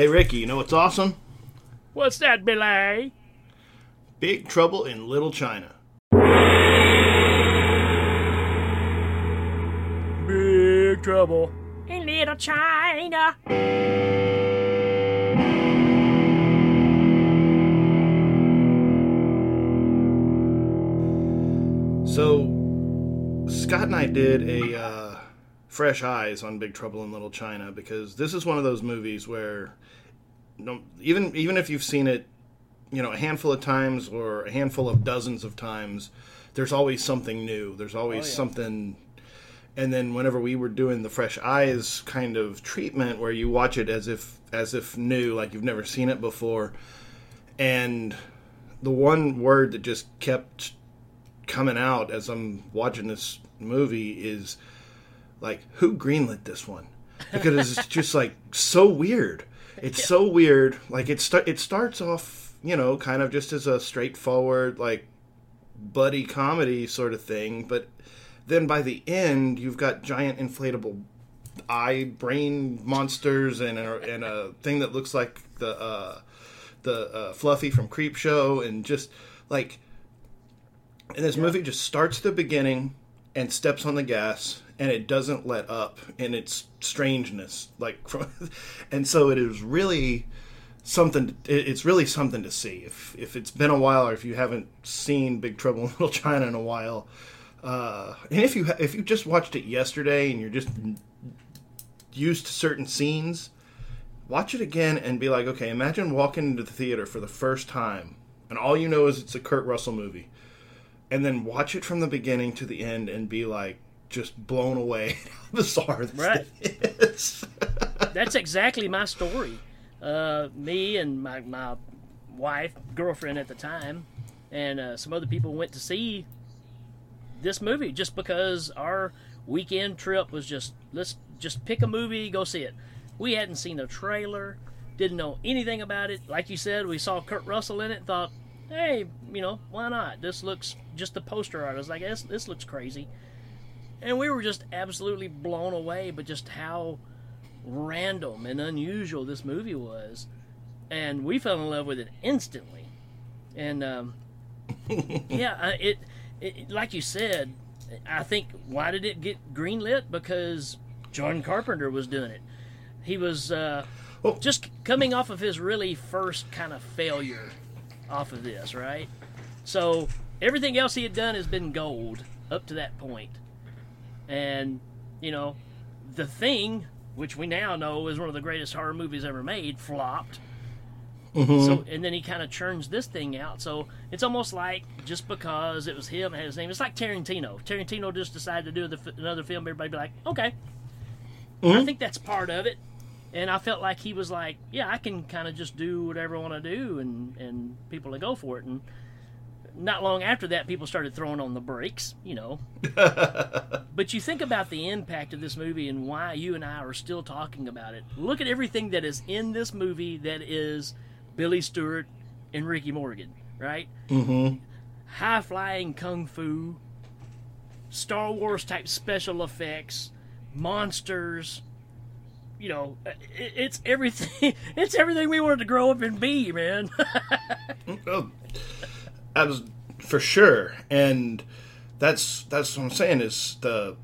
Hey, Ricky, you know what's awesome? What's that, Billy? Big Trouble in Little China. Big trouble in Little China. So, Scott and I did a uh, fresh eyes on Big Trouble in Little China because this is one of those movies where, no, even even if you've seen it, you know, a handful of times or a handful of dozens of times, there's always something new. There's always Oh, yeah. something. And then whenever we were doing the fresh eyes kind of treatment, where you watch it as if as if new, like you've never seen it before, and the one word that just kept coming out as I'm watching this movie is like, who greenlit this one? Because it's just like so weird. It's so weird. Like it start it starts off, you know, kind of just as a straightforward like buddy comedy sort of thing, but then by the end you've got giant inflatable eye brain monsters and a, and a thing that looks like the uh, the uh, Fluffy from Creepshow and just like and this movie just starts at the beginning and steps on the gas and it doesn't let up in its strangeness like and so it is really something it's really something to see. If if it's been a while or if you haven't seen big trouble in little china in a while uh, and if you if you just watched it yesterday and you're just used to certain scenes watch it again and be like okay imagine walking into the theater for the first time and all you know is it's a kurt russell movie and then watch it from the beginning to the end and be like just blown away how bizarre this Right. is. That's exactly my story. Uh, me and my, my wife, girlfriend at the time, and uh, some other people went to see this movie just because our weekend trip was just let's just pick a movie, go see it. We hadn't seen a trailer, didn't know anything about it. Like you said, we saw Kurt Russell in it, thought, hey, you know, why not? This looks just the poster art. I was like, this, this looks crazy. And we were just absolutely blown away, but just how random and unusual this movie was. And we fell in love with it instantly. And um, yeah, it, it, like you said, I think why did it get greenlit? Because John Carpenter was doing it. He was uh, Well- just coming off of his really first kind of failure off of this, right? So everything else he had done has been gold up to that point. And, you know, The Thing, which we now know is one of the greatest horror movies ever made, flopped. Mm-hmm. So and then he kind of churns this thing out. So it's almost like just because it was him and had his name, it's like Tarantino. Tarantino just decided to do the, another film. Everybody be like, okay. I mm-hmm. think that's part of it. And I felt like he was like, yeah, I can kind of just do whatever I want to do, and and people will go for it. And not long after that, people started throwing on the brakes, you know. but you think about the impact of this movie and why you and I are still talking about it. Look at everything that is in this movie that is Billy Stewart and Ricky Morgan, right? Mm-hmm. High flying kung fu, Star Wars type special effects, monsters. You know, it, it's everything. It's everything we wanted to grow up and be, man. Oh, was for sure, and that's that's what I'm saying is the.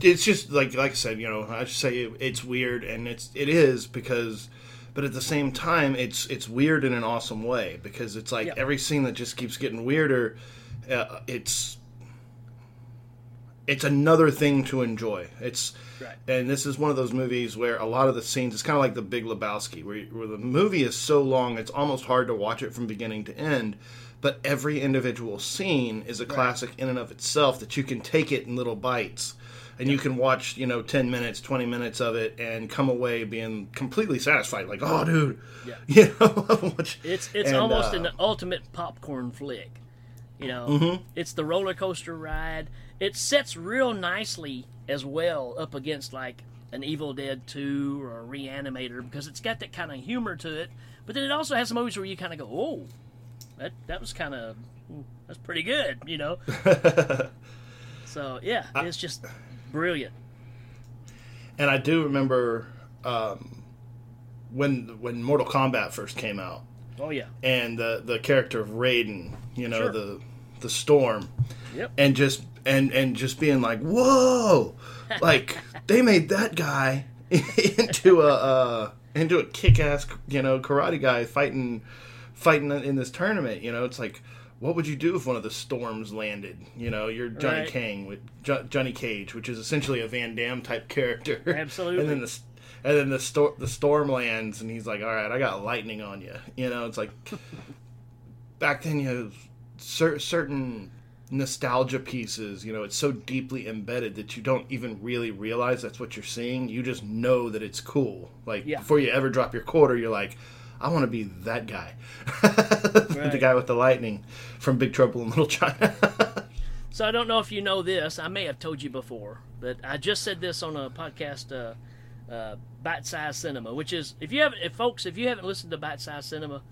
It's just like like I said, you know, I just say it, it's weird, and it's it is because, but at the same time, it's it's weird in an awesome way because it's like Yeah. every scene that just keeps getting weirder. Uh, it's it's another thing to enjoy. It's Right. and this is one of those movies where a lot of the scenes it's kind of like the Big Lebowski, where, where the movie is so long it's almost hard to watch it from beginning to end. But every individual scene is a classic in and of itself that you can take it in little bites. And you can watch, you know, 10 minutes, 20 minutes of it and come away being completely satisfied. Like, oh, dude. Yeah. You know? It's it's and, almost uh, an ultimate popcorn flick. You know, Mm-hmm. it's the roller coaster ride. It sets real nicely as well up against like an Evil Dead 2 or a Reanimator because it's got that kind of humor to it. But then it also has some movies where you kind of go, "Oh, that that was kind of that's pretty good," you know. so yeah, it's just brilliant. and I do remember um, when when Mortal Kombat first came out, Oh yeah. and the the character of Raiden, you know Sure. the the storm, Yep. and just and and just being like, whoa, like they made that guy into a uh, into a kick ass you know karate guy fighting fighting in this tournament. You know, it's like. What would you do if one of the storms landed? You know, you're Johnny Right. Kang with jo- Johnny Cage, which is essentially a Van Damme type character. Absolutely. and then the and then the storm the storm lands, and he's like, "All right, I got lightning on you." You know, it's like back then you have cer- certain nostalgia pieces. You know, it's so deeply embedded that you don't even really realize that's what you're seeing. You just know that it's cool. Like Yeah. before you ever drop your quarter, you're like. I want to be that guy, the guy with the lightning from Big Trouble in Little China. So I don't know if you know this. I may have told you before, but I just said this on a podcast, uh, uh, Bite Size Cinema, which is if you haven't, if folks, if you haven't listened to Bite Size Cinema,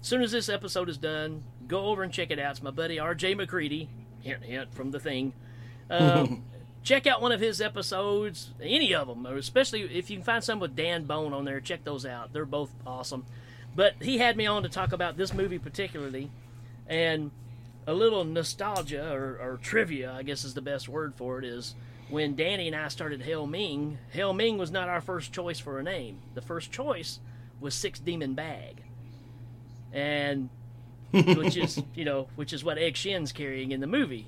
as soon as this episode is done, go over and check it out. It's my buddy R.J. McCready, hint hint from the thing. Um, check out one of his episodes, any of them, especially if you can find some with Dan Bone on there. Check those out; they're both awesome. But he had me on to talk about this movie particularly, and a little nostalgia or, or trivia, I guess is the best word for it, is when Danny and I started Hell Ming. Hell Ming was not our first choice for a name. The first choice was Six Demon Bag, and which is you know which is what Egg Shen's carrying in the movie.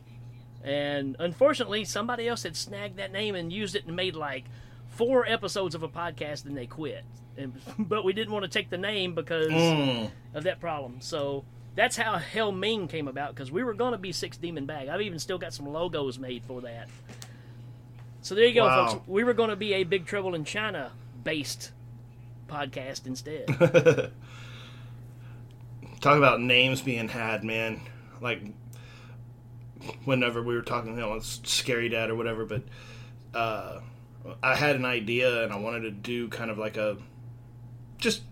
And unfortunately, somebody else had snagged that name and used it and made like four episodes of a podcast, and they quit. And, but we didn't want to take the name because Mm. of that problem. So that's how Hell Ming came about because we were going to be Six Demon Bag. I've even still got some logos made for that. So there you go, Wow. folks. We were going to be a Big Trouble in China based podcast instead. talk about names being had, man. Like whenever we were talking, you know, it's scary dad or whatever, but uh, I had an idea and I wanted to do kind of like a just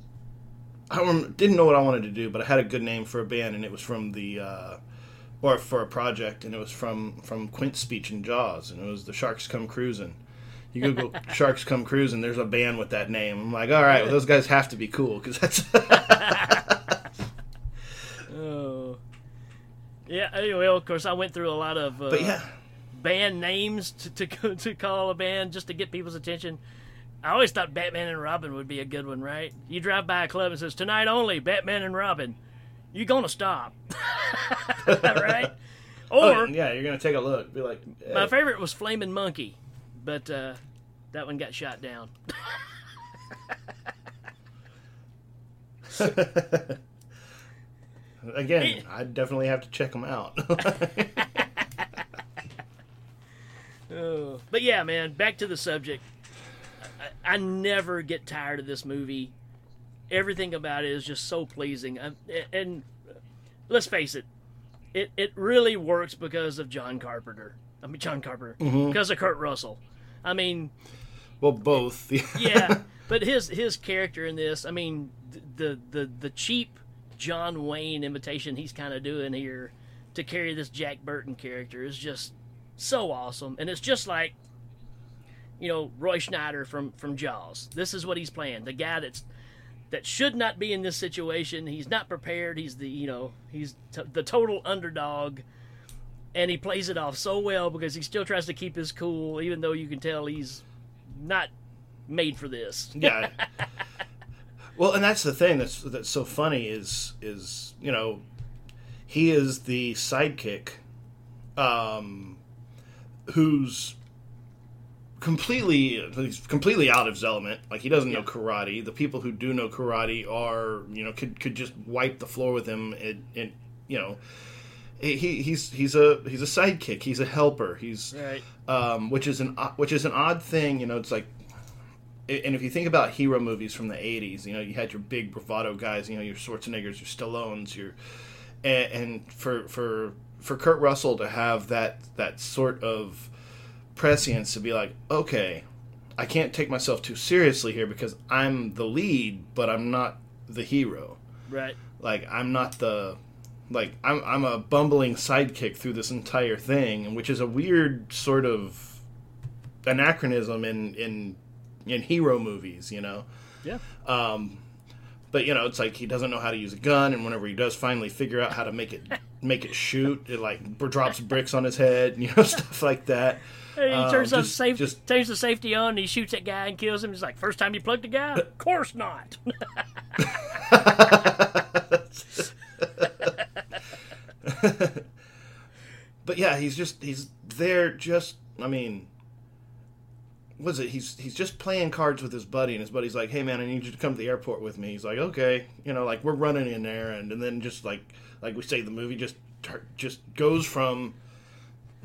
I didn't know what I wanted to do, but I had a good name for a band and it was from the uh, or for a project and it was from from Quint's speech in Jaws and it was the Sharks Come Cruising. You Google Sharks Come Cruising, there's a band with that name. I'm like, all right, well, those guys have to be cool because that's oh. Yeah, anyway, of course, I went through a lot of uh, But yeah, band names to, to to call a band just to get people's attention. I always thought Batman and Robin would be a good one, right? You drive by a club and says tonight only Batman and Robin, you're gonna stop, right? Oh, Or yeah, you're gonna take a look. Be like, my eh, favorite was Flaming Monkey, but uh, that one got shot down. again, I definitely have to check them out. Oh. But yeah, man, back to the subject. I, I never get tired of this movie. Everything about it is just so pleasing. I, and let's face it, it, it really works because of John Carpenter. I mean, John Carpenter. Mm-hmm. Because of Kurt Russell. I mean, well, both. yeah, but his his character in this, I mean, the the the cheap John Wayne imitation he's kind of doing here to carry this Jack Burton character is just so awesome, and it's just like you know Roy Schneider from from Jaws. This is what he's playing. The guy that's that should not be in this situation. He's not prepared. He's the you know he's t- the total underdog, and he plays it off so well because he still tries to keep his cool, even though you can tell he's not made for this. yeah. Well, and that's the thing that's that's so funny is is you know he is the sidekick, um, who's completely he's completely out of his element. Like he doesn't know karate. The people who do know karate are you know could could just wipe the floor with him and, and you know he he's he's a he's a sidekick. He's a helper. He's Right. um, which is an which is an odd thing. You know, it's like, and if you think about hero movies from the '80s, you know, you had your big bravado guys. You know, your Schwarzeneggers, your Stallones, your and, and for for for Kurt Russell to have that that sort of prescience to be like, okay, I can't take myself too seriously here because I'm the lead, but I'm not the hero Right. like I'm not the like I'm I'm a bumbling sidekick through this entire thing, which is a weird sort of anachronism in in in hero movies, you know. Yeah. But you know, it's like he doesn't know how to use a gun, and whenever he does finally figure out how to make it make it shoot, it like drops bricks on his head, and, you know, stuff like that. He Um, turns up just- safe, just- turns the safety on, and he shoots that guy and kills him. He's like, first time you plugged a guy? Of course not. But yeah, he's just he's there just I mean was it he's he's just playing cards with his buddy and his buddy's like, "Hey man, I need you to come to the airport with me." He's like, "Okay." You know, like we're running an errand and then just like like we say the movie just just goes from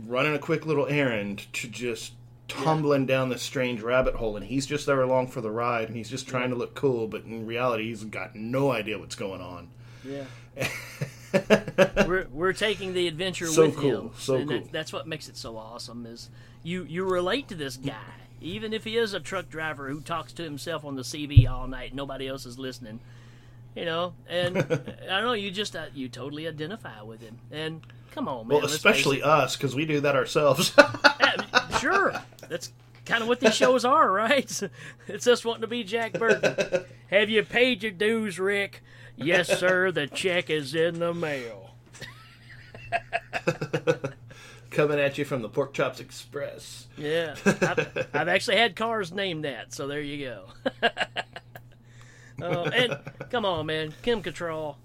running a quick little errand to just tumbling down this strange rabbit hole and he's just there along for the ride and he's just trying to look cool, but in reality he's got no idea what's going on. yeah. we're we're taking the adventure So with cool, him. so and that- cool. that's what makes it so awesome. Is you you relate to this guy, even if he is a truck driver who talks to himself on the CB all night, nobody else is listening. You know, and I don't know. You just uh, you totally identify with him, and come on, man. Well, especially us cuz we do that ourselves. Sure. That's kind of what these shows are, right? It's us wanting to be Jack Burton. Have you paid your dues, Rick? Yes, sir. The check is in the mail. Coming at you from the Pork Chops Express. Yeah, I've, I've actually had cars named that, so there you go. uh, and come on, man, Kim Cattrall.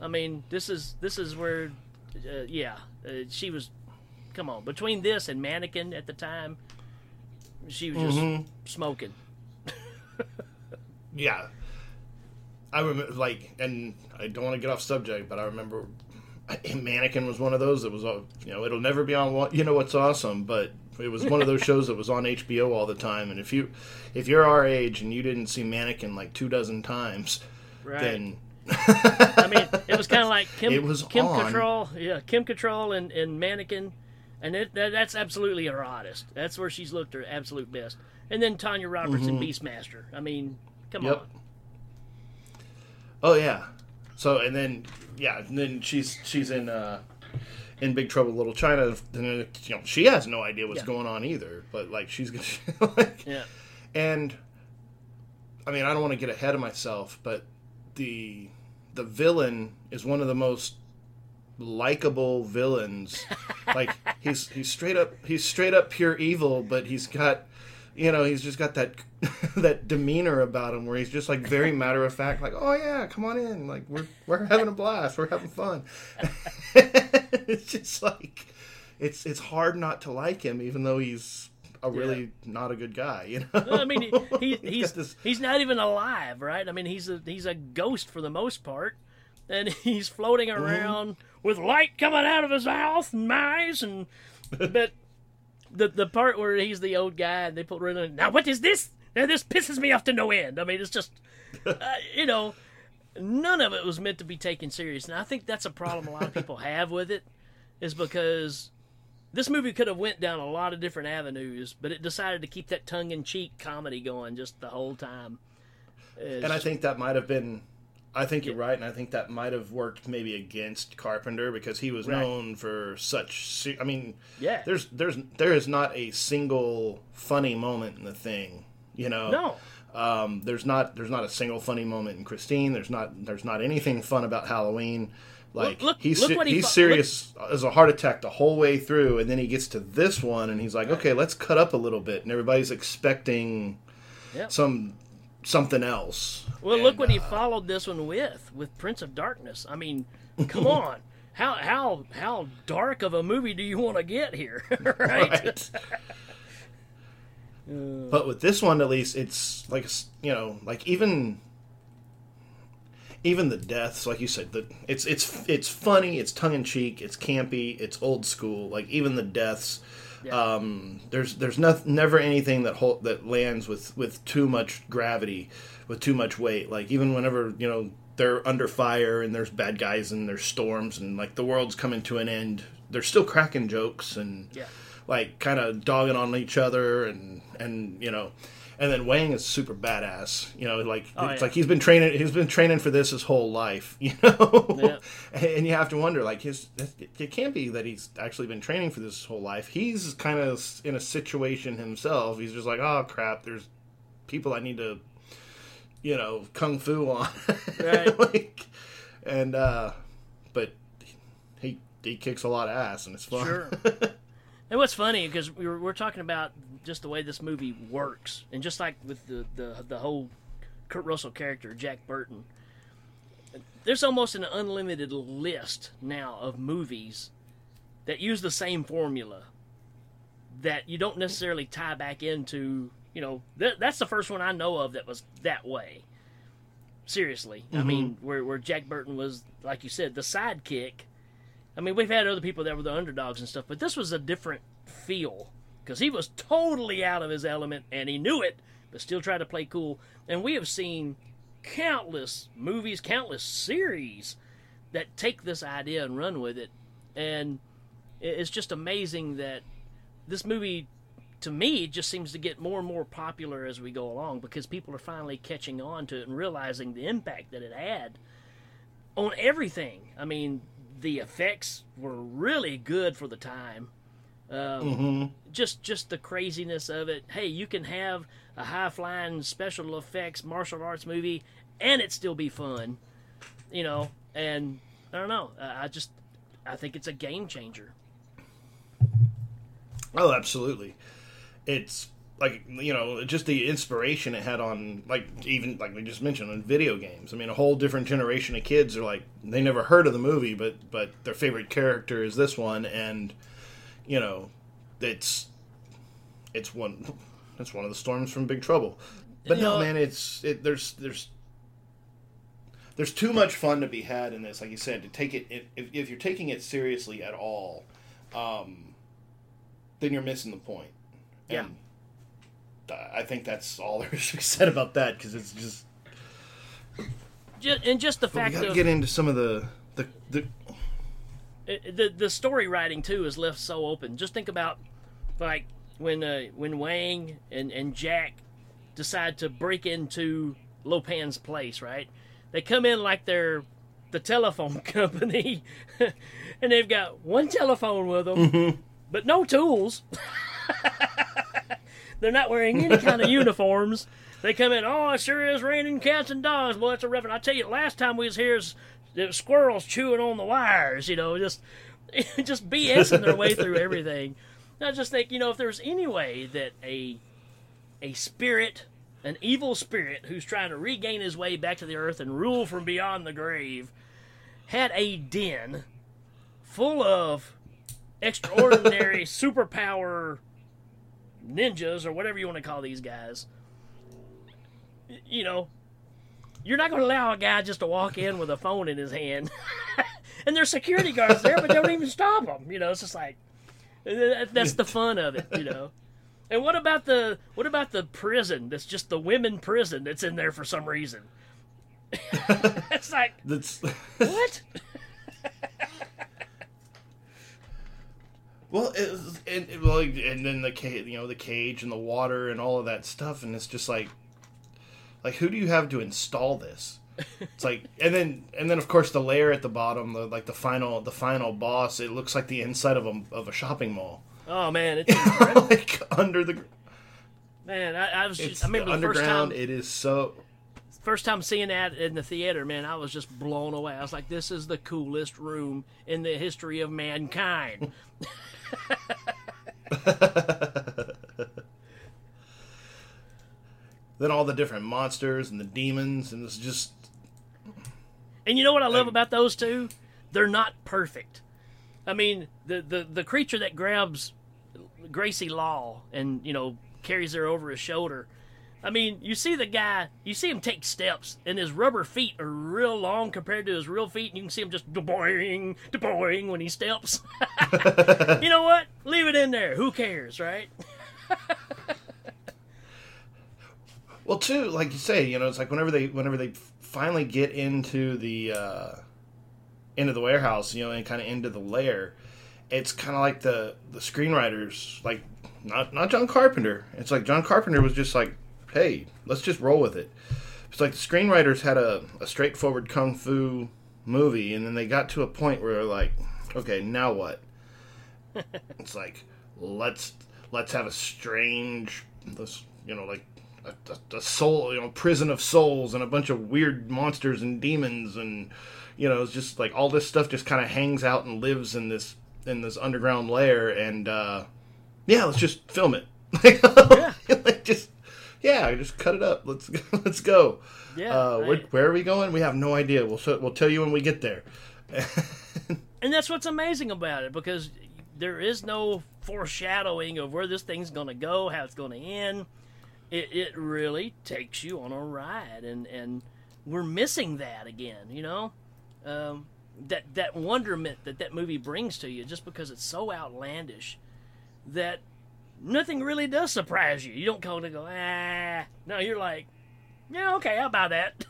I mean, this is this is where, uh, yeah, uh, she was. Come on, between this and Mannequin at the time, she was just smoking. Yeah. I remember, like, and I don't want to get off subject, but I remember Mannequin was one of those that was, you know, it'll never be on, you know, what's awesome, but it was one of those shows that was on HBO all the time. And if you, if you're our age and you didn't see Mannequin like two dozen times, Right. then I mean, it was kind of like Kim, It was Kim on. Cattrall, yeah, Kim Cattrall and, and Mannequin, and it, that, that's absolutely her hottest. That's where she's looked her absolute best. And then Tanya Roberts and Beastmaster. I mean, come Mm-hmm. Yep. on. Oh yeah. So and then yeah, and then she's she's in uh in Big Trouble Little China. And then, you know, she has no idea what's Yeah. going on either. But like she's gonna like, Yeah, and I mean I don't want to get ahead of myself, but the the villain is one of the most likable villains. like he's he's straight up he's straight up pure evil, but he's got you know he's just got that that demeanor about him where he's just like very matter of fact, like oh yeah, come on in, like we're we're having a blast, we're having fun. it's just like it's it's hard not to like him, even though he's a really not a good guy, you know. Well, I mean, he, he, He's he's this- he's not even alive, right? I mean, he's a he's a ghost for the most part, and he's floating Mm-hmm. around with light coming out of his mouth and eyes, and but the the part where he's the old guy and they put rid of now what is this? Now this pisses me off to no end. I mean, it's just uh, you know, none of it was meant to be taken serious, and I think that's a problem a lot of people have with it, is because this movie could have went down a lot of different avenues, but it decided to keep that tongue-in-cheek comedy going just the whole time. It's And I think that might have been. I think you're right, and I think that might have worked maybe against Carpenter because he was Right. known for such. se- I mean, Yeah. There's there's there is not a single funny moment in the thing. You know. no, Um, there's not there's not a single funny moment in Christine. There's not there's not anything fun about Halloween. Like look- he's look se- what he he's serious as a heart attack the whole way through, and then he gets to this one, and he's like, okay, let's cut up a little bit, and everybody's expecting Yep. some something else. Well, And, look what he uh, followed this one with with Prince of Darkness. I mean, come on, how how how dark of a movie do you want to get here? right? right. but with this one, at least, it's like you know, like even even the deaths, like you said, the it's it's it's funny, it's tongue in cheek, it's campy, it's old school. Like even the deaths, Yeah. um, there's there's never anything that hol- that lands with with too much gravity, with too much weight. Like even whenever you know they're under fire and there's bad guys and there's storms and like the world's coming to an end, they're still cracking jokes and Yeah. like kind of dogging on each other and and you know and then Wang is super badass you know like Oh, it's yeah. like he's been training he's been training for this his whole life you know Yeah. and you have to wonder like his it can't be that he's actually been training for this his whole life he's kind of in a situation himself he's just like oh crap there's people I need to, you know, kung fu on. Right. like, and uh, but he he kicks a lot of ass and it's fun. Sure. And what's funny because we were, we're talking about just the way this movie works, and just like with the the, the whole Kurt Russell character, Jack Burton, there's almost an unlimited list now of movies that use the same formula that you don't necessarily tie back into. You know, th- that's the first one I know of that was that way. Seriously, I mm-hmm. mean, where where Jack Burton was, like you said, the sidekick. I mean, we've had other people that were the underdogs and stuff, but this was a different feel because he was totally out of his element and he knew it, but still tried to play cool. And we have seen countless movies, countless series that take this idea and run with it. And it's just amazing that this movie, to me, just seems to get more and more popular as we go along because people are finally catching on to it and realizing the impact that it had on everything. I mean, the effects were really good for the time. Um, Just just the craziness of it. Hey, you can have a high flying special effects martial arts movie and it still be fun, you know. And I don't know. I I just I think it's a game changer. Oh, absolutely. It's like you know just the inspiration it had on like even like we just mentioned on video games. I mean, a whole different generation of kids are like they never heard of the movie, but but their favorite character is this one, and you know it's it's one it's one of the storms from Big Trouble. But You no, know- man, it's it, there's there's there's too much fun to be had in this. Like you said, to take it if, if you're taking it seriously at all, um, then you're missing the point. Yeah. And I think that's all there is to be said about that because it's just. Just, and just the But we fact got to of get into some of the the, the the the story writing too is left so open. Just think about like when uh, when Wang and and Jack decide to break into Lo Pan's place, right? They come in like they're the telephone company, and they've got one telephone with them, but no tools. They're not wearing any kind of uniforms. They come in, oh, it sure is raining cats and dogs. Well, that's a revenue. I tell you, last time we was here, is the squirrels chewing on the wires. You know, just just BSing their way through everything. And I just think, you know, if there's any way that a a spirit, an evil spirit who's trying to regain his way back to the earth and rule from beyond the grave, had a den full of extraordinary superpower ninjas or whatever you want to call these guys, you know, you're not going to allow a guy just to walk in with a phone in his hand. and there's security guards there, but they don't even stop him. You know, it's just like that's the fun of it. You know. And what about the what about the prison? That's just the women prison that's in there for some reason. it's like that's what? well, it, was- and it, well, and then the cage, you know, the cage and the water and all of that stuff, and it's just like, like who do you have to install this? It's like, and then and then of course the lair at the bottom, the like the final the final boss, it looks like the inside of a of a shopping mall, Oh man, it's like under the. man. I, I was just, I remember the first underground. time It is so. First time seeing that in the theater, man, I was just blown away. I was like, this is the coolest room in the history of mankind. Then all the different monsters and the demons, and it's just And you know what I love about those two? They're not perfect. I mean, the, the, the creature that grabs Gracie Law and, you know, carries her over his shoulder. I mean, you see the guy, you see him take steps, and his rubber feet are real long compared to his real feet, and you can see him just boing, boing when he steps. you know what? Leave it in there. Who cares, right? Well, too, like you say, you know, it's like whenever they whenever they finally get into the uh, into the warehouse, you know, and kind of into the lair, it's kind of like the the screenwriters, like not not John Carpenter. It's like John Carpenter was just like, hey, let's just roll with it. It's like the screenwriters had a, a straightforward kung fu movie, and then they got to a point where they're like, okay, now what? it's like let's let's have a strange, this you know, like a, a soul, you know, prison of souls and a bunch of weird monsters and demons and you know, it's just like all this stuff just kind of hangs out and lives in this in this underground lair and uh yeah, let's just film it. yeah. like just yeah, just cut it up. Let's let's go. Yeah. Uh, where, where, are we going? We have no idea. We'll we'll tell you when we get there. and that's what's amazing about it because there is no foreshadowing of where this thing's going to go, how it's going to end. It, it really takes you on a ride, and, and we're missing that again. You know, um, that that wonderment that that movie brings to you, just because it's so outlandish that nothing really does surprise you. You don't kind of go ah. No, you're like, yeah, okay, I'll buy that.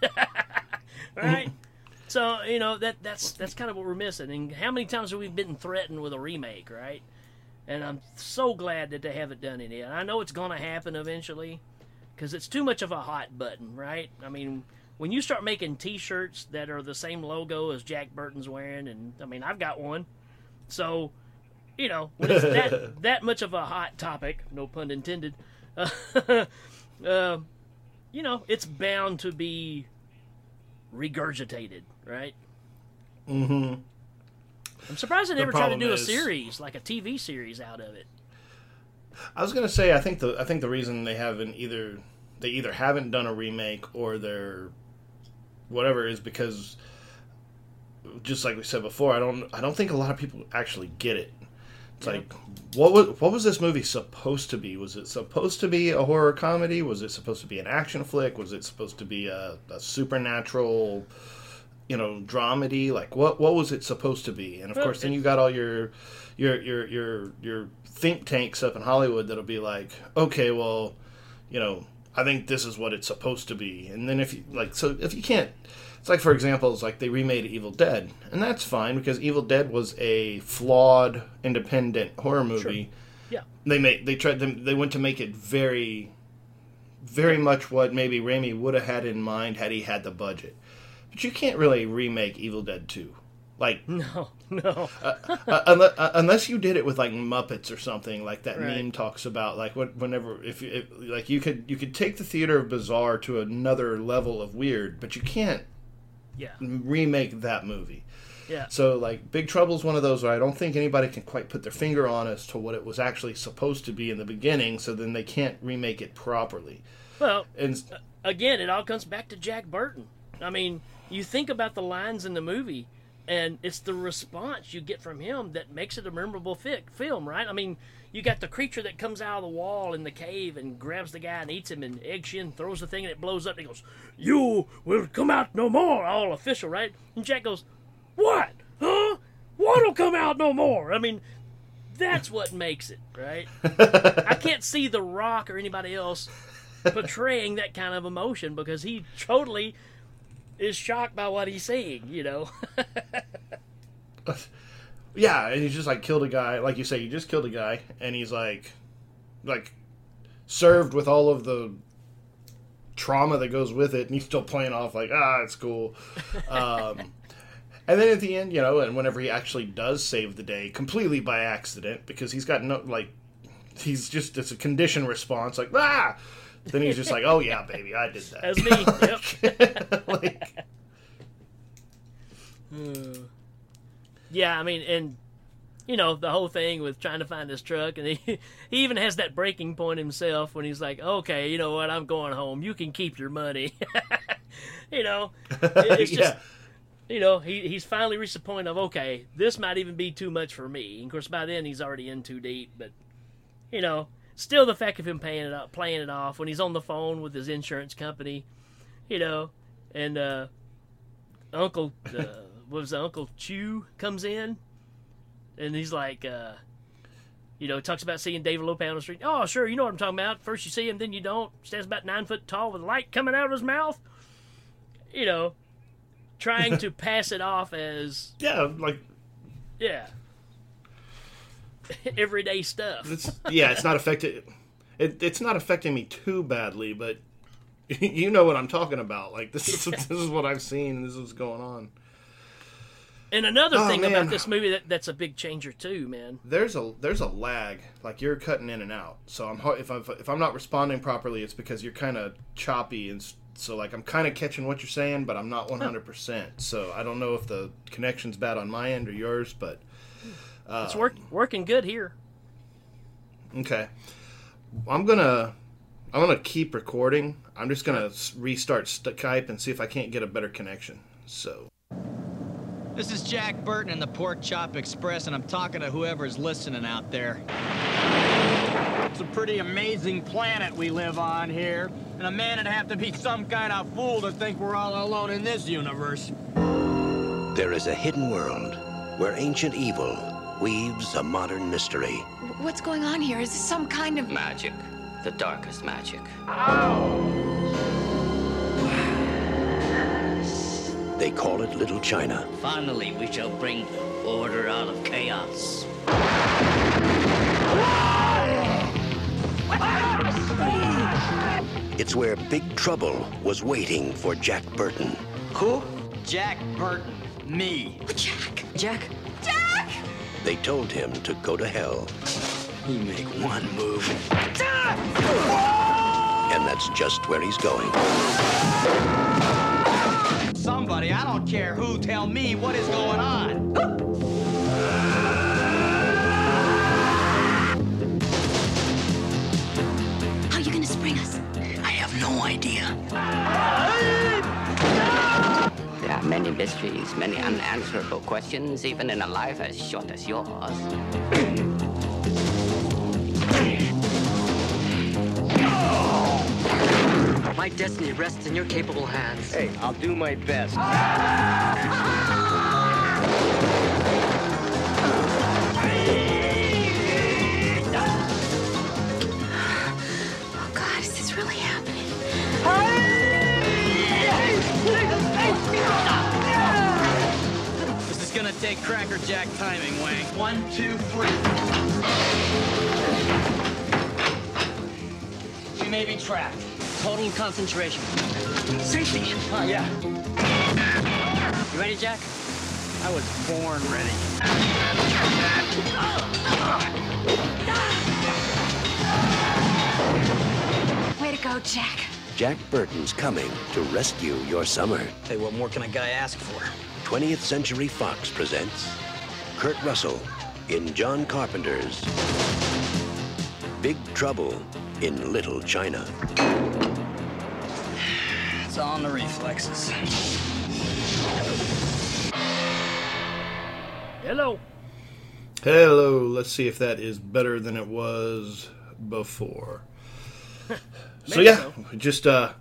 right. So you know that that's that's kind of what we're missing. And how many times have we been threatened with a remake, right? And I'm so glad that they haven't done it yet. I know it's going to happen eventually because it's too much of a hot button, right? I mean, when you start making T-shirts that are the same logo as Jack Burton's wearing, and I mean, I've got one, so you know, when it's that that much of a hot topic, no pun intended, uh, uh, you know, it's bound to be regurgitated, right? Mm-hmm. I'm surprised they never tried to do is, a series, like a TV series, out of it. I was gonna say, I think the I think the reason they haven't either they either haven't done a remake or they're whatever is because just like we said before, I don't I don't think a lot of people actually get it. Yeah. like what was what was this movie supposed to be? Was it supposed to be a horror comedy? Was it supposed to be an action flick? Was it supposed to be a, a supernatural, you know, dramedy? Like what what was it supposed to be? And of well, course, then you got all your your your your your think tanks up in Hollywood that'll be like, okay, well, you know, I think this is what it's supposed to be. And then if you like, so if you can't it's like, for example, it's like they remade Evil Dead, and that's fine because Evil Dead was a flawed, independent horror movie. Sure. Yeah, they made they tried them. They went to make it very, very much what maybe Raimi would have had in mind had he had the budget. But you can't really remake Evil Dead Two. Like no, no. uh, uh, unless, uh, unless, you did it with like Muppets or something like that right. meme talks about. Like what, whenever if, if like you could you could take the theater of bizarre to another level of weird, but you can't yeah. remake that movie. Yeah. So like Big Trouble is one of those where I don't think anybody can quite put their finger on as to what it was actually supposed to be in the beginning, so then they can't remake it properly. Well, and again, it all comes back to Jack Burton. I mean, you think about the lines in the movie, and it's the response you get from him that makes it a memorable fi- film, right? I mean, you got the creature that comes out of the wall in the cave and grabs the guy and eats him, and Egg Shen throws the thing and it blows up. And he goes, "You will come out no more." All official, right? And Jack goes, "What? Huh? What'll come out no more?" I mean, that's what makes it, right? I can't see The Rock or anybody else portraying that kind of emotion because he totally is shocked by what he's seeing, you know. Yeah, and he's just like killed a guy, like you say, he just killed a guy, and he's like, like, served with all of the trauma that goes with it, and he's still playing off like, ah, it's cool. Um, and then at the end, you know, and whenever he actually does save the day, completely by accident, because he's got no like, he's just it's a condition response, like ah. Then he's just like, oh yeah, baby, I did that. As me. Yep. like. Yeah, I mean, and you know the whole thing with trying to find his truck, and he he even has that breaking point himself when he's like, "Okay, you know what? I'm going home. You can keep your money." you know, it's just. yeah. You know, he, he's finally reached the point of okay, this might even be too much for me. And of course, by then he's already in too deep. But you know, still the fact of him paying it up, playing it off when he's on the phone with his insurance company, you know, and uh, Uncle uh, what was Uncle Chu comes in, and he's like, uh, you know, talks about seeing David Lope on the street. Oh, sure, you know what I'm talking about. First you see him, then you don't. Stands about nine foot tall with light coming out of his mouth. You know, trying to pass it off as yeah, like yeah, everyday stuff. It's, yeah, it's not affecting. It, it's not affecting me too badly, but you know what I'm talking about. Like this is this is what I've seen. This is what's going on. And another Oh, thing man. about this movie that, that's a big changer too, man. there's a there's a lag. Like you're cutting in and out. So i'm if i'm if i'm not responding properly it's because you're kind of choppy and so like i'm kind of catching what you're saying but i'm not 100% so i don't know if the connection's bad on my end or yours but uh, It's work, working good here. okay. I'm gonna i'm gonna keep recording. I'm just gonna restart skype and see if i can't get a better connection. So This is Jack Burton in the Pork Chop Express, and I'm talking to whoever's listening out there. It's a pretty amazing planet we live on here, and a man would have to be some kind of fool to think we're all alone in this universe. There is a hidden world where ancient evil weaves a modern mystery. What's going on here? Is this some kind of Magic. The darkest magic. They call it Little China. Finally, we shall bring order out of chaos. It's where Big Trouble was waiting for Jack Burton. Who? Jack Burton. Me. Jack? Jack? Jack! They told him to go to hell, You make one move. and that's just where he's going. Somebody, I don't care who, tell me what is going on. How are you gonna spring us? I have no idea. There are many mysteries, many unanswerable questions, even in a life as short as yours. My destiny rests in your capable hands. Hey, I'll do my best. Oh God, is this really happening? This is gonna take Cracker Jack timing, Wang. One, two, three. She may be trapped. Total concentration. Safety. Oh, yeah. You ready, Jack? I was born ready. Way to go, Jack. Jack Burton's coming to rescue your summer. Hey, what more can a guy ask for? 20th Century Fox presents Kurt Russell in John Carpenter's Big Trouble in Little China. It's all in the reflexes. Hello. hello let's see if that is better than it was before so yeah so. just uh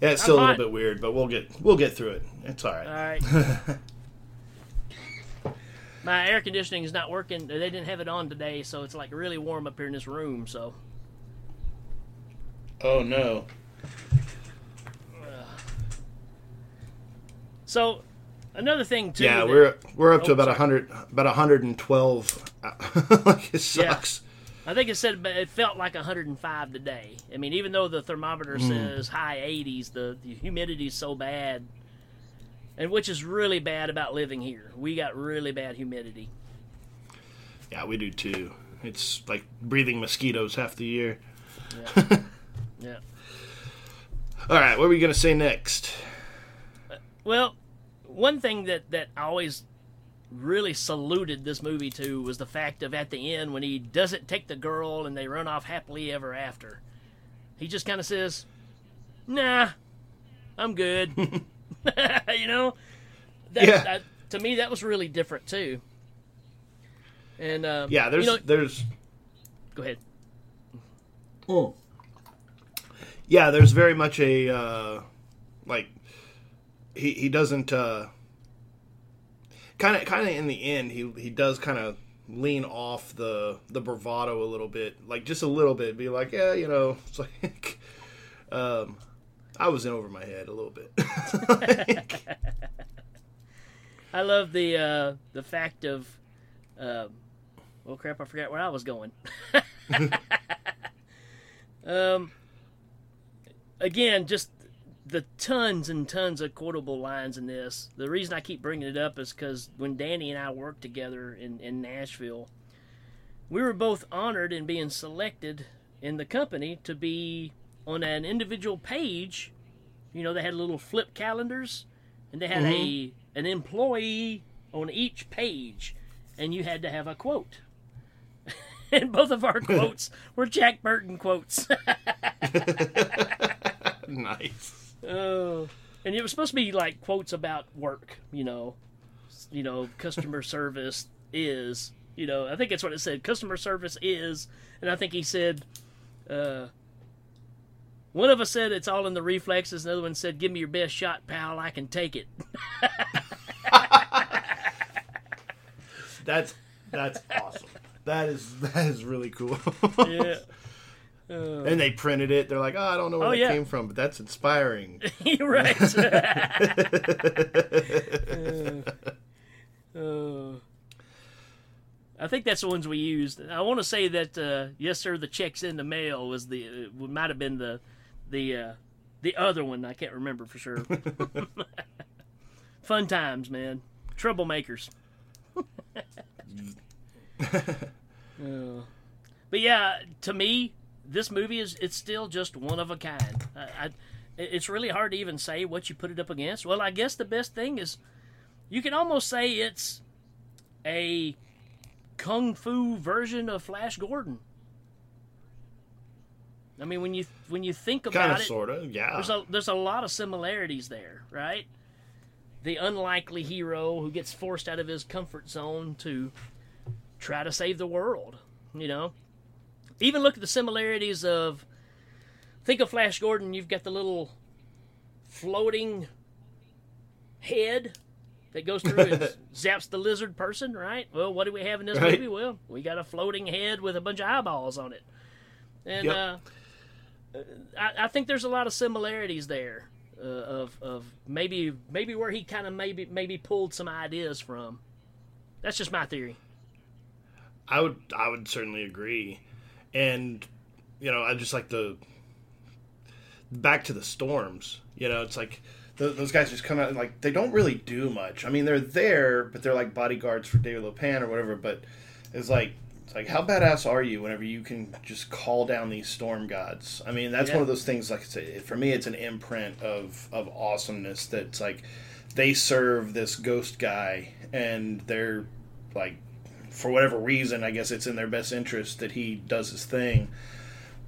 yeah it's still a little bit weird but we'll get we'll get through it it's all right All right. My air conditioning is not working. They didn't have it on today, so it's like really warm up here in this room. So oh no So, another thing too. Yeah, that- we're we're up to Oh, about sorry. hundred, about hundred and twelve. like it sucks. I think it said but it felt like 105 today. I mean, even though the thermometer Hmm. says high 80s, the, the humidity is so bad, and which is really bad about living here. We got really bad humidity. Yeah, we do too. It's like breathing mosquitoes half the year. Yeah. All right, what are we gonna say next? Well, one thing that that I always really saluted this movie to was the fact of at the end when he doesn't take the girl and they run off happily ever after. He just kind of says, "Nah, I'm good." you know, that, Yeah. that- to me that was really different too. And um, Yeah, there's you know, there's go ahead. Oh. yeah, there's very much a uh, like he he doesn't kind of kind of in the end he he does kind of lean off the the bravado a little bit, like just a little bit, be like, yeah, you know, it's like um, I was in over my head a little bit. I love the uh, the fact of, um, well, crap, I forgot where I was going. um, again, just the tons and tons of quotable lines in this. The reason I keep bringing it up is because when Danny and I worked together in, in Nashville, we were both honored in being selected in the company to be on an individual page. You know, they had little flip calendars, and they had a mm-hmm. an employee on each page, and you had to have a quote. and both of our quotes were Jack Burton quotes. nice. Oh, and it was supposed to be like quotes about work, you know, you know, customer service is, you know, I think that's what it said. Customer service is, and I think he said, uh, one of us said it's all in the reflexes. Another one said, "Give me your best shot, pal. I can take it." That's that's awesome. That is that is really cool. yeah, and they printed it. They're like, oh, I don't know where Oh, that yeah. came from, but that's inspiring. you're right. Uh, I think that's the ones we used. I want to say that uh, yes, sir. The checks in the mail was the uh, might have been the the uh, the other one. I can't remember for sure. Fun times, man. Troublemakers. Uh, but yeah, to me, this movie is it's still just one of a kind. I, I, it's really hard to even say what you put it up against. Well, I guess the best thing is you can almost say it's a kung fu version of Flash Gordon. I mean, when you when you think about kind of, it, sort of, yeah. there's a there's a lot of similarities there, right? The unlikely hero who gets forced out of his comfort zone to try to save the world, you know. Even look at the similarities of think of Flash Gordon, you've got the little floating head that goes through and zaps the lizard person, right? Well, what do we have in this Right. movie? Well, we got a floating head with a bunch of eyeballs on it. And Yep. uh I, I think there's a lot of similarities there uh, of of maybe maybe where he kind of maybe maybe pulled some ideas from. That's just my theory. I would I would certainly agree, and you know I just like the back to the storms. You know, it's like th- those guys just come out and like they don't really do much. I mean, they're there, but they're like bodyguards for David Lo Pan or whatever. But it's like it's like how badass are you whenever you can just call down these storm gods? I mean, that's Yeah. one of those things. Like I say, for me, it's an imprint of of awesomeness. That's like they serve this ghost guy, and they're like for whatever reason, I guess it's in their best interest that he does his thing.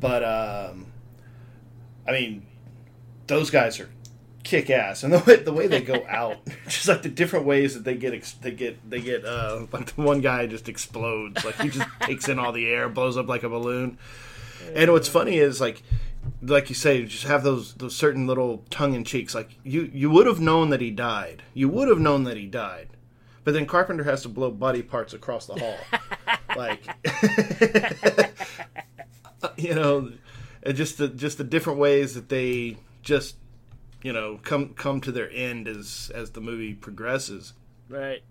But um, I mean, those guys are kick ass, and the way the way they go out, just like the different ways that they get ex- they get they get uh, like the one guy just explodes, like he just takes in all the air, blows up like a balloon. And what's funny is like like you say, just have those those certain little tongue in cheeks. Like you you would have known that he died. You would have known that he died. But then Carpenter has to blow body parts across the hall. like you know, uh, just the just the different ways that they just you know come come to their end as as the movie progresses. Right.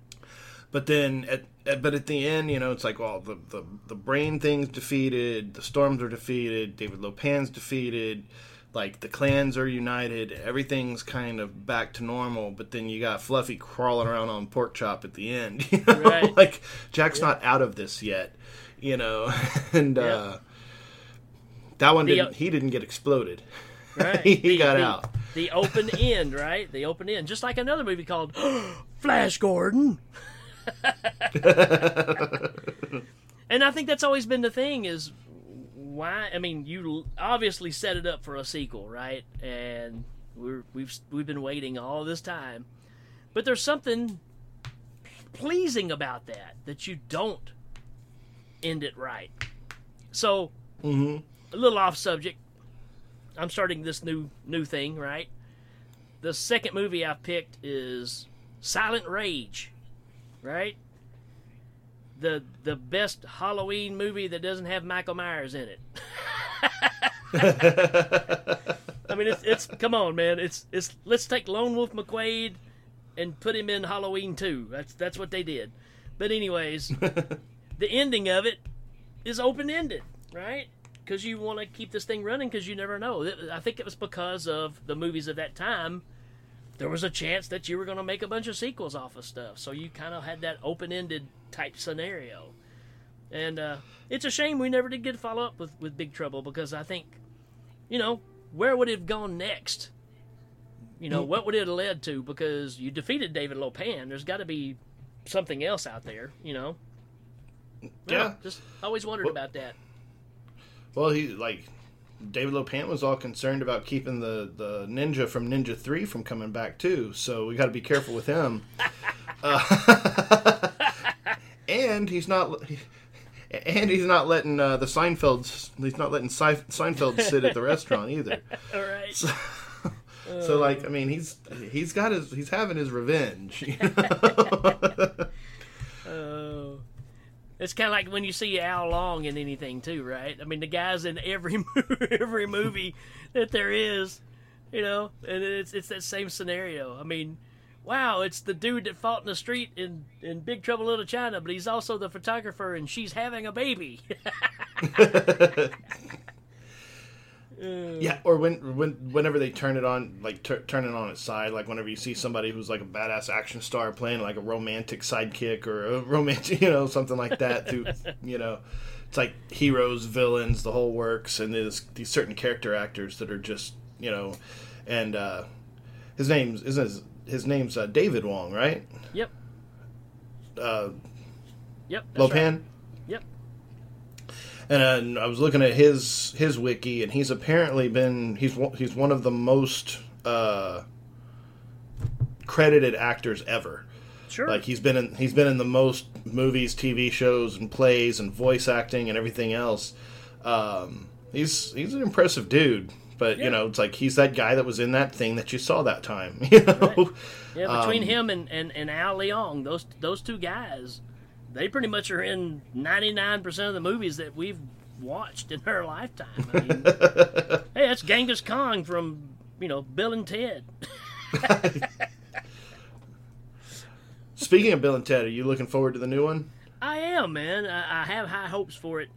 But then, at, at but at the end, you know, it's like, well, the, the the brain thing's defeated, the storms are defeated, David Lo Pan's defeated, like the clans are united, everything's kind of back to normal. But then you got Fluffy crawling around on pork chop at the end, you know, Right. like Jack's not out of this yet, you know, and uh, that one The, didn't. he didn't get exploded. Right. he The- got the- out. The open end, right? The open end, just like another movie called Flash Gordon. and I think that's always been the thing is why I mean you obviously set it up for a sequel, right? And we're we've we've been waiting all this time. But there's something pleasing about that that you don't end it right. So, mm-hmm. a little off subject. I'm starting this new new thing, right? The second movie I've picked is Silent Rage, right? The the best Halloween movie that doesn't have Michael Myers in it. I mean, it's, it's come on, man. It's it's let's take Lone Wolf McQuaid and put him in Halloween too. That's that's what they did. But anyways, the ending of it is open ended, right? because you want to keep this thing running because you never know. I think it was because of the movies of that time. There was a chance that you were going to make a bunch of sequels off of stuff, so you kind of had that open-ended type scenario. And uh, it's a shame we never did get a follow up with, with Big Trouble because I think, you know, where would it have gone next? You know, what would it have led to? Because you defeated David Lo Pan. There's got to be something else out there, you know? Yeah. Just always wondered Well- about that. Well, he like David Lo Pan was all concerned about keeping the the ninja from Ninja Three from coming back too. So we got to be careful with him. uh, and he's not. And he's not letting uh, the Seinfelds. He's not letting Se- Seinfeld sit at the restaurant either. All right. So, so, like, I mean, he's he's got his he's having his revenge. You know? It's kind of like when you see Al Leong in anything too, right? I mean, the guy's in every every movie that there is, you know, and it's it's that same scenario. I mean, wow, it's the dude that fought in the street in in Big Trouble Little China, but he's also the photographer, and she's having a baby. Yeah, or when when whenever they turn it on, like tur turn it on its side, like whenever you see somebody who's like a badass action star playing like a romantic sidekick or a romantic, you know, something like that. Through, you know, it's like heroes, villains, the whole works, and there's these certain character actors that are just, you know, and uh, his name's isn't his, his name's uh, David Wong, right? yep. Uh, Yep. Lo Pan. right. Yep. And uh, I was looking at his his wiki, and he's apparently been he's one- he's one of the most uh, credited actors ever. Sure. Like he's been in he's been in the most movies, TV shows, and plays, and voice acting, and everything else. Um, he's he's an impressive dude, but Yeah. you know it's like he's that guy that was in that thing that you saw that time. You know, Yeah, between Um, him and, and, and Al Leong, those those two guys, they pretty much are in ninety nine percent of the movies that we've watched in our lifetime. I mean, hey, that's Genghis Khan from you know Bill and Ted. Speaking of Bill and Ted, are you looking forward to the new one? I am, man. I, I have high hopes for it,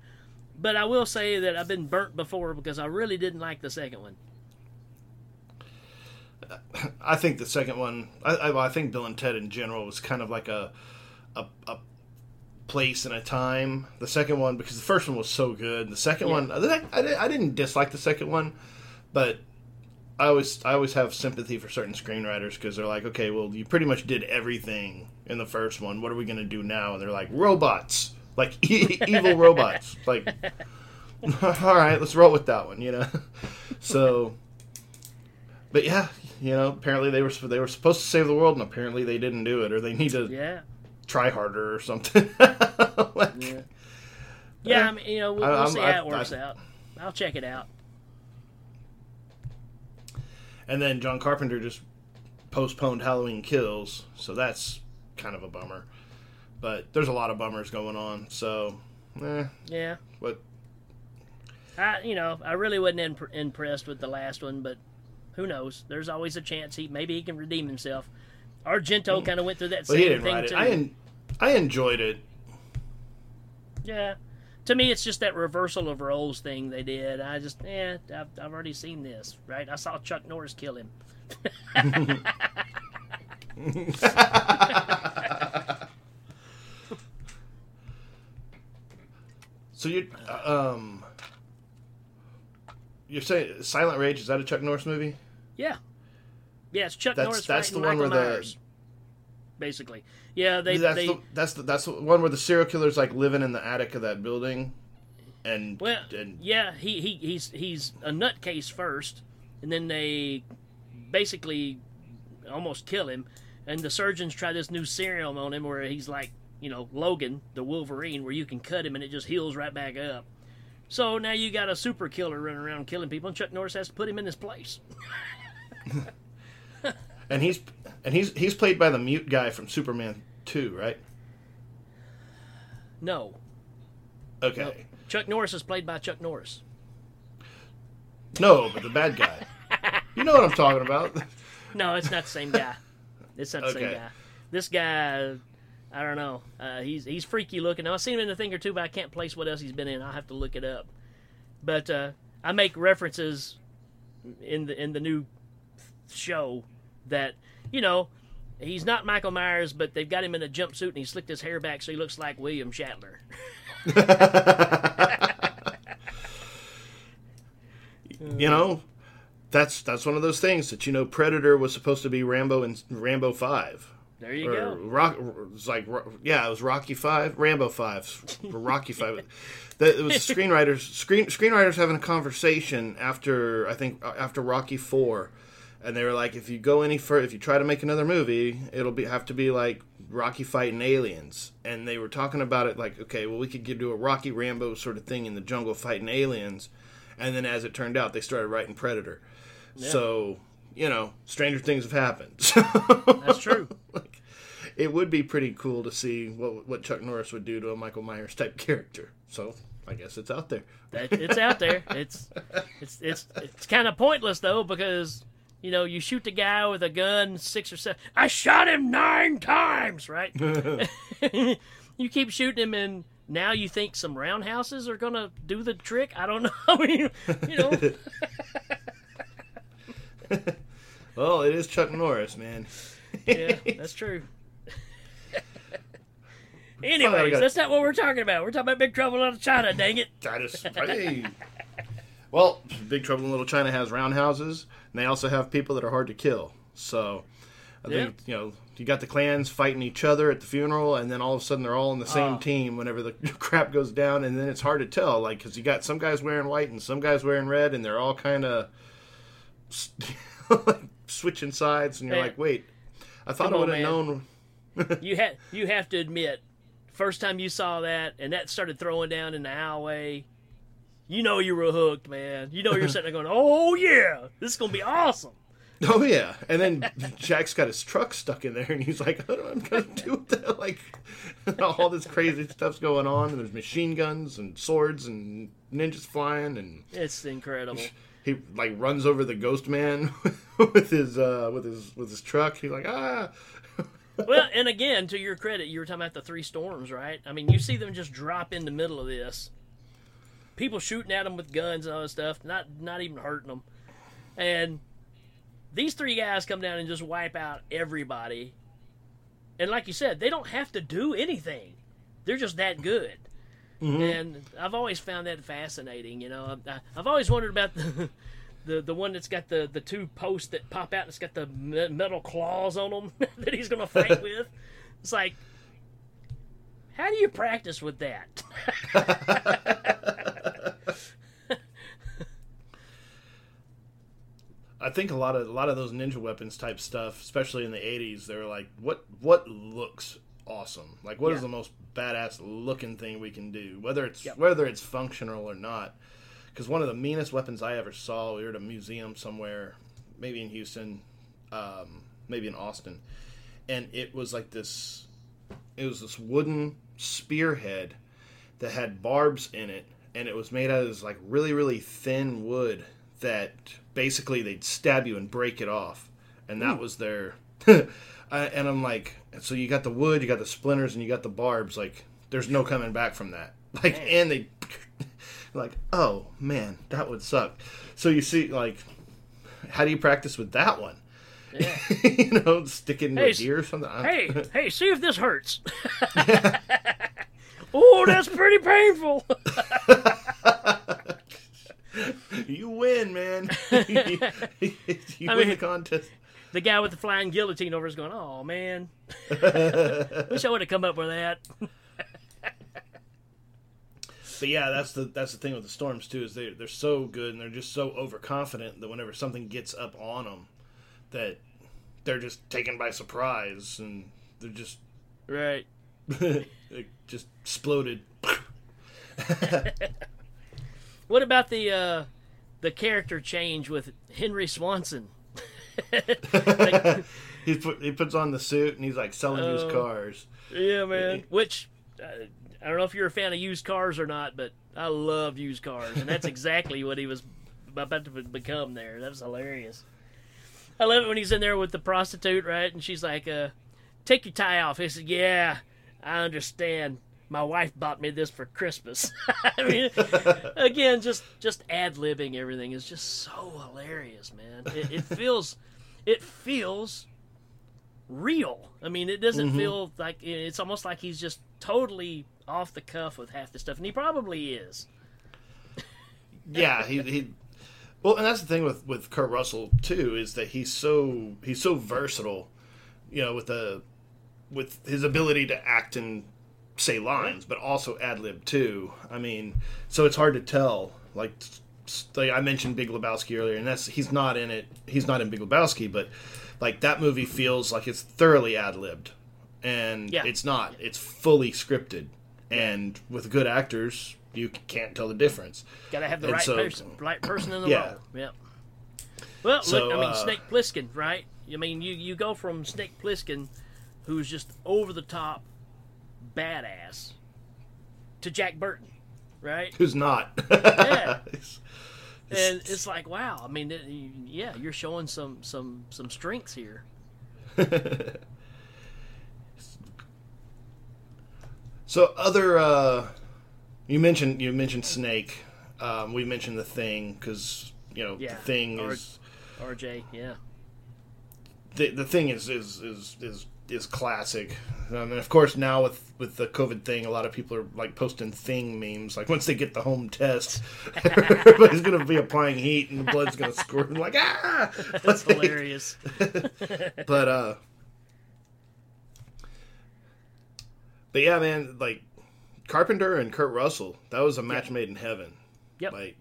but I will say that I've been burnt before because I really didn't like the second one. I think the second one. I, I, I think Bill and Ted in general was kind of like a, a, a place and a time. The second one because the first one was so good. The second Yeah. one, I, I, I didn't dislike the second one, but I always I always have sympathy for certain screenwriters because they're like, okay, well, you pretty much did everything in the first one. What are we going to do now? And they're like, robots, like e- evil robots. Like, all right, let's roll with that one. You know, so. But yeah, you know, apparently they were they were supposed to save the world, and apparently they didn't do it, or they need to Yeah, try harder or something. Like, yeah, yeah. I mean, you know, we'll, I- we'll I'm- see I- how it works I- out. I'll check it out. And then John Carpenter just postponed Halloween Kills, so that's kind of a bummer. But there's a lot of bummers going on, so eh, Yeah. but I, you know, I really wasn't imp- impressed with the last one, but who knows? There's always a chance he maybe he can redeem himself. Argento kind of went through that Hmm. but he same didn't thing write it. too. I en- I enjoyed it. yeah, to me, it's just that reversal of roles thing they did. I just, yeah, I've, I've already seen this, right? I saw Chuck Norris kill him. So you um you're saying Silent Rage is that a Chuck Norris movie? Yeah, yeah, it's Chuck That's- Norris that's the one where the- Myers. Basically, yeah, they that's they the that's the that's the one where the serial killer's like living in the attic of that building, and Well, and yeah, he, he he's he's a nutcase first, and then they basically almost kill him, and the surgeons try this new serum on him where he's like, you know, Logan, the Wolverine, where you can cut him and it just heals right back up. So now you got a super killer running around killing people, and Chuck Norris has to put him in his place. and he's and he's he's played by the mute guy from Superman two, right? No, Okay, Chuck Norris is played by Chuck Norris. no, but the bad guy. you know what I'm talking about. No, it's not the same guy. It's not the same guy. This guy, I don't know. Uh, he's he's freaky looking. Now, I've seen him in a thing or two, but I can't place what else he's been in. I'll have to look it up. But uh, I make references in the in the new show that you know he's not Michael Myers, but they've got him in a jumpsuit and he slicked his hair back so he looks like William Shatner. you know, that's that's one of those things that you know Predator was supposed to be Rambo and Rambo Five. There you go. Rock, it was like yeah, it was Rocky Five, Rambo Five, Rocky Five. That it was screenwriters screen screenwriters having a conversation after I think after Rocky Four, and they were like, if you go any further, if you try to make another movie, it'll be have to be like Rocky fighting aliens, and they were talking about it like, okay, well we could do a Rocky Rambo sort of thing in the jungle fighting aliens, and then as it turned out, they started writing Predator. So you know, stranger things have happened. That's true. like, it would be pretty cool to see what what Chuck Norris would do to a Michael Myers type character. So I guess it's out there. It's out there. It's it's it's it's kind of pointless though because you know you shoot the guy with a gun six or seven. I shot him nine times, right? you keep shooting him, and now you think some roundhouses are gonna do the trick. I don't know. I mean, you know, Well, it is Chuck Norris, man. yeah, that's true. Anyways, got- that's not what we're talking about. We're talking about Big Trouble in Little China. Dang it! That is. Well, Big Trouble in Little China has roundhouses, and they also have people that are hard to kill. So, I think you know you got the clans fighting each other at the funeral, and then all of a sudden they're all on the same Oh. team whenever the crap goes down, and then it's hard to tell, like because you got some guys wearing white and some guys wearing red, and they're all kind of switching sides, and you're Man. like, wait, I thought Come I would have known. you had you have to admit, first time you saw that and that started throwing down in the alleyway, you know you were hooked, man. You know you're sitting there going, "Oh yeah, this is gonna be awesome." Oh yeah, and then Jack's got his truck stuck in there, and he's like, "I what I'm gonna do with that." Like, all this crazy stuff's going on, and there's machine guns and swords and ninjas flying, and It's incredible. he like runs over the ghost man with his uh, with his with his truck. He's like, "Ah." well, and again, to your credit, you were talking about the three storms, right? I mean, you see them just drop in the middle of this. People shooting at them with guns and all this stuff, not not even hurting them, and these three guys come down and just wipe out everybody. And like you said, they don't have to do anything; they're just that good. Mm-hmm. And I've always found that fascinating. You know, I, I've always wondered about the. The, the one that's got the, the two posts that pop out and it's got the metal claws on them that he's going to fight with. It's like, how do you practice with that? I think a lot of a lot of those ninja weapons type stuff, especially in the '80s, they were like, "What what looks awesome? Like, what is Yeah. the most badass looking thing we can do? Whether it's Yep. whether it's functional or not." Because one of the meanest weapons I ever saw, we were at a museum somewhere, maybe in Houston, um, maybe in Austin, and it was like this. It was this wooden spearhead that had barbs in it, and it was made out of this like really really thin wood that basically they'd stab you and break it off, and that hmm. was their. And I'm like, so you got the wood, you got the splinters, and you got the barbs. Like, there's no coming back from that. Like, and they, like, oh man, that would suck. So you see, like, how do you practice with that one? you know, stick it into Hey, a deer or something. Hey, hey, see if this hurts. oh, that's pretty painful. You win, man. you I win mean- the contest. the guy with the flying guillotine over is going, oh man. Wish I would have come up with that. But yeah, that's the that's the thing with the storms too is they they're so good and they're just so overconfident that whenever something gets up on them, that they're just taken by surprise and they're just Right. they just exploded. What about the uh, the character change with Henry Swanson? he put he puts on the suit and he's like selling used Oh. cars. Yeah, man. Which uh, I don't know if you're a fan of used cars or not, but I love used cars, and that's exactly what he was about to become. There, that was hilarious. I love it when he's in there with the prostitute, right? And she's like, uh, "Take your tie off." He said, "Yeah, I understand. My wife bought me this for Christmas. I mean, again, just just ad libbing everything is just so hilarious, man. It, it feels, it feels real. I mean, it doesn't mm-hmm. feel like it's almost like he's just totally off the cuff with half the stuff, and he probably is. yeah, he, he well, and that's the thing with with Kurt Russell too is that he's so he's so versatile, you know, with the with his ability to act and say lines, but also ad lib too. I mean, so it's hard to tell. Like, like I mentioned Big Lebowski earlier, and that's he's not in it. He's not in Big Lebowski, but like that movie feels like it's thoroughly ad libbed, and Yeah. it's not. It's fully scripted, and with good actors, you can't tell the difference. Got to have the And right so- person, right person in the Yeah. role. Yeah. Well, So, look, I mean, uh, Snake Plissken, right? I mean, you you go from Snake Plissken, who's just over the top badass, to Jack Burton, right? Who's not? Yeah. And it's like, wow. I mean, yeah, you're showing some some some strengths here. So other, uh, you mentioned you mentioned Snake. Um, we mentioned the Thing because you know Yeah, the Thing or- is RJ, yeah, the the Thing is is is is, is classic. Um, and of course now with with the COVID thing, a lot of people are like posting Thing memes. Like once they get the home test, everybody's gonna be applying heat and the blood's gonna squirt. like ah, that's hilarious. but uh but yeah man like carpenter and kurt russell that was a match made in heaven Yep. like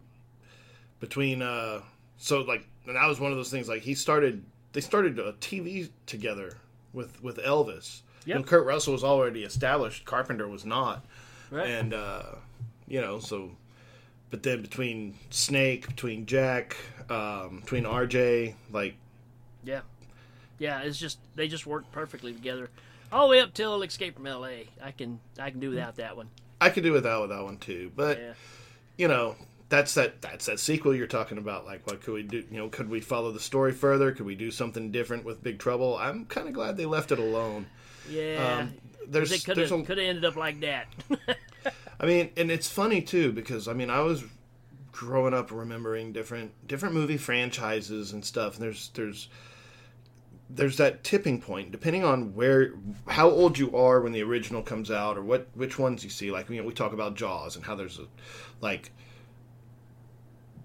between uh so like and that was one of those things like he started they started a tv together with with elvis Yep. and kurt russell was already established carpenter was not Right. and uh you know so but then between snake between jack um between rj like Yeah, yeah. It's just they just work perfectly together, all the way up till Escape from L.A. I can I can do without that one. I could do without that one too, but Yeah. you know, that's that that's that sequel you're talking about. Like, what could we do? You know, could we follow the story further? Could we do something different with Big Trouble? I'm kind of glad they left it alone. Yeah. Um, there's, it could have a, could have ended up like that. I mean, and it's funny too because I mean, I was growing up remembering different different movie franchises and stuff. And there's there's there's that tipping point depending on where how old you are when the original comes out or what which ones you see. Like you know, we talk about Jaws and how there's a like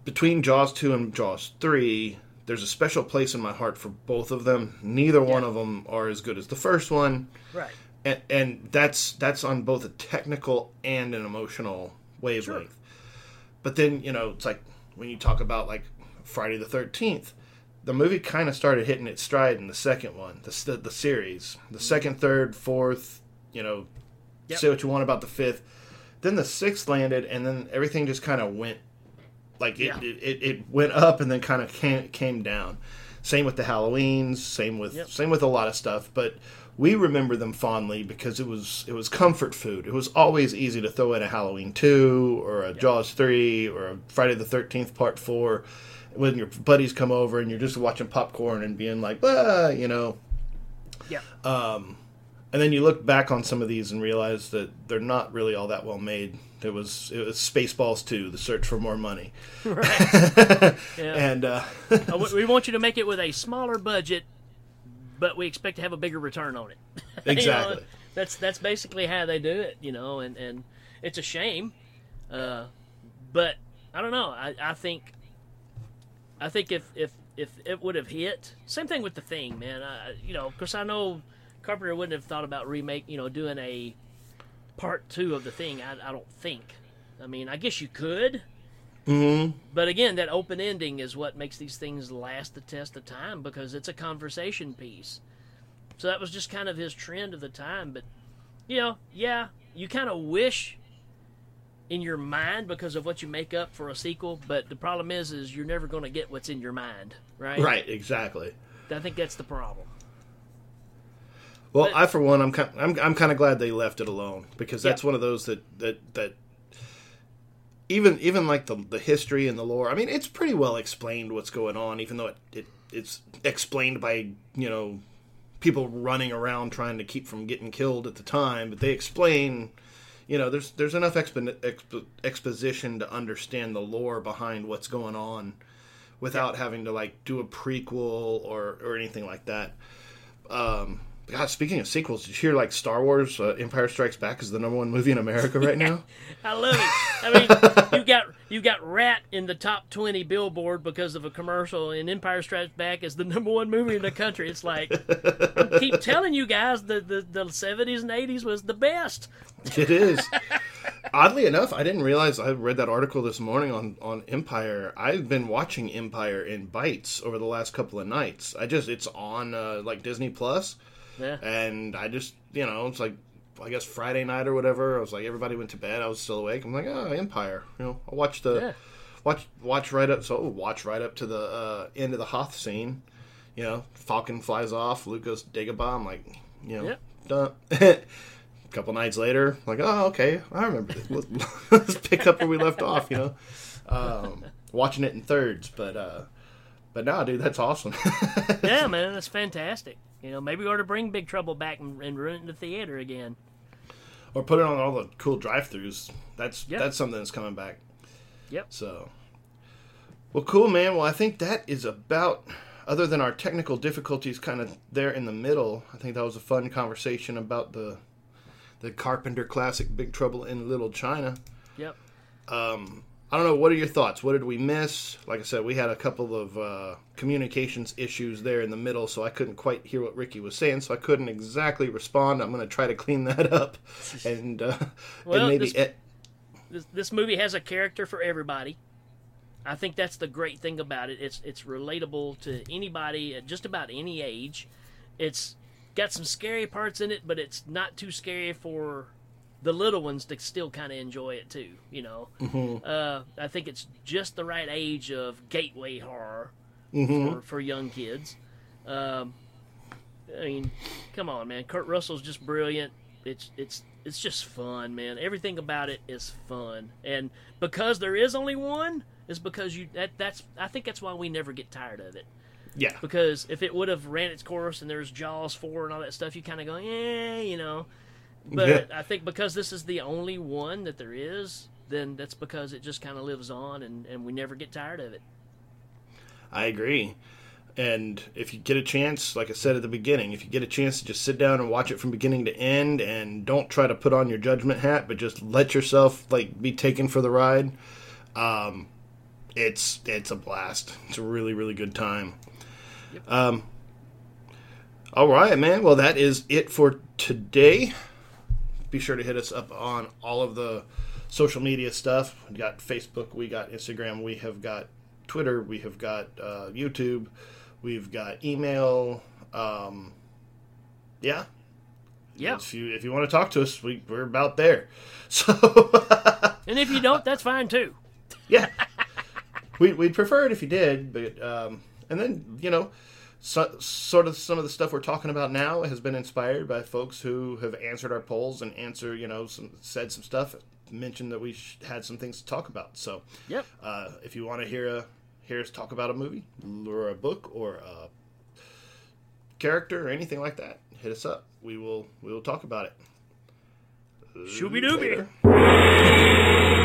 between Jaws two and Jaws three. There's a special place in my heart for both of them. Neither one of them are as good as the first one right. and, and that's that's on both a technical and an emotional wavelength. But then you know it's like when you talk about like Friday the Thirteenth, the movie kind of started hitting its stride in the second one, the the, the series, the mm-hmm. second, third, fourth. You know, Yep. say what you want about the fifth. Then the sixth landed, and then everything just kind of went like it, Yeah. it, it, it went up and then kind of came, came down. Same with the Halloweens, same with Yep. same with a lot of stuff, but we remember them fondly because it was it was comfort food. It was always easy to throw in a Halloween two or a Jaws three or a Friday the Thirteenth Part four when your buddies come over and you're just watching popcorn and being like, ah, you know. Yeah. Um, And then you look back on some of these and realize that they're not really all that well made. It was it was Spaceballs 2, The Search for More Money, Yeah. and uh, we- want you to make it with a smaller budget, but we expect to have a bigger return on it. You know, Exactly. that's that's basically how they do it, you know, and, and it's a shame. Uh, but I don't know. I, I think I think if, if if it would have hit, same thing with the thing, man. I, you know, because I know Carpenter wouldn't have thought about remake, you know, doing a part two of the thing. I, I don't think. I mean, I guess you could. Mm-hmm. But again, that open ending is what makes these things last the test of time because it's a conversation piece. So that was just kind of his trend of the time. But, you know, yeah, you kind of wish in your mind because of what you make up for a sequel. But the problem is, is you're never going to get what's in your mind, right? right, exactly. I think that's the problem. Well, But- I for one, I'm kind, I'm I'm kind of glad they left it alone because that's Yeah. one of those that that that even even like the the history and the lore. I mean, it's pretty well explained what's going on, even though it, it it's explained by you know people running around trying to keep from getting killed at the time. But they explain, you know, there's there's enough expo- expo- exposition to understand the lore behind what's going on without having to like do a prequel or or anything like that. Um, God, speaking of sequels, did you hear like Star Wars uh, Empire Strikes Back is the number one movie in America right now? I love it. I mean, you got you got Ratt in the top twenty Billboard because of a commercial, and Empire Strikes Back is the number one movie in the country. It's like I keep telling you guys the the the seventies and eighties was the best. It is. Oddly enough, I didn't realize I read that article this morning on on Empire. I've been watching Empire in bites over the last couple of nights. I just it's on uh, like Disney Plus, Yeah. and I just you know it's like I guess Friday night or whatever. I was like everybody went to bed. I was still awake. I'm like oh Empire. You know I'll watch the Yeah. watch watch right up. So watch right up to the uh, end of the Hoth scene. You know Falcon flies off. Luke goes Dagobah. I'm like you know Yep. done. couple nights later, like, oh, okay, I remember this. Let's, pick up where we left off, you know. Um, watching it in thirds, but uh, but nah, dude, that's awesome. yeah, man, that's fantastic. You know, maybe we ought to bring Big Trouble back and, and in the theater again. or put it on all the cool drive-throughs. That's Yeah. that's something that's coming back. Yep. So, well, cool, man. Well, I think that is about. Other than our technical difficulties, kind of there in the middle, I think that was a fun conversation about the the Carpenter classic "Big Trouble in Little China." Yep. Um, I don't know. What are your thoughts? What did we miss? Like I said, we had a couple of uh, communications issues there in the middle, so I couldn't quite hear what Ricky was saying, so I couldn't exactly respond. I'm going to try to clean that up, and uh, Well, and maybe this- This, this movie has a character for everybody. I think that's the great thing about it. It's it's relatable to anybody at just about any age. It's got some scary parts in it, but it's not too scary for the little ones to still kind of enjoy it too. You know, uh, I think it's just the right age of gateway horror for, for young kids. Um, I mean, come on, man. Kurt Russell's just brilliant. It's it's it's just fun, man. Everything about it is fun, and because there is only one, is because you that that's I think that's why we never get tired of it. yeah, Because if it would have ran its course and there's Jaws four and all that stuff, you kind of go, yeah, you know. But Yeah. I think because this is the only one that there is, then that's because it just kind of lives on, and and we never get tired of it. I agree. And if you get a chance, like I said at the beginning, if you get a chance to just sit down and watch it from beginning to end, and don't try to put on your judgment hat, but just let yourself like be taken for the ride, um, it's it's a blast. It's a really really good time. Um, all right, man. Well, that is it for today. Be sure to hit us up on all of the social media stuff. We got Facebook, we got Instagram, we have got Twitter, we have got uh, YouTube, we've got email. Um, yeah, Yeah. If you if you want to talk to us, we, we're about there. So And if you don't, that's fine too. yeah, we we'd prefer it if you did, but um, and then you know. So, sort of some of the stuff we're talking about now has been inspired by folks who have answered our polls and answer, you know, some said some stuff, mentioned that we sh- had some things to talk about. So, Yep. uh, if you want to hear a hear us talk about a movie or a book or a character or anything like that, hit us up. We will we will talk about it. Shooby dooby.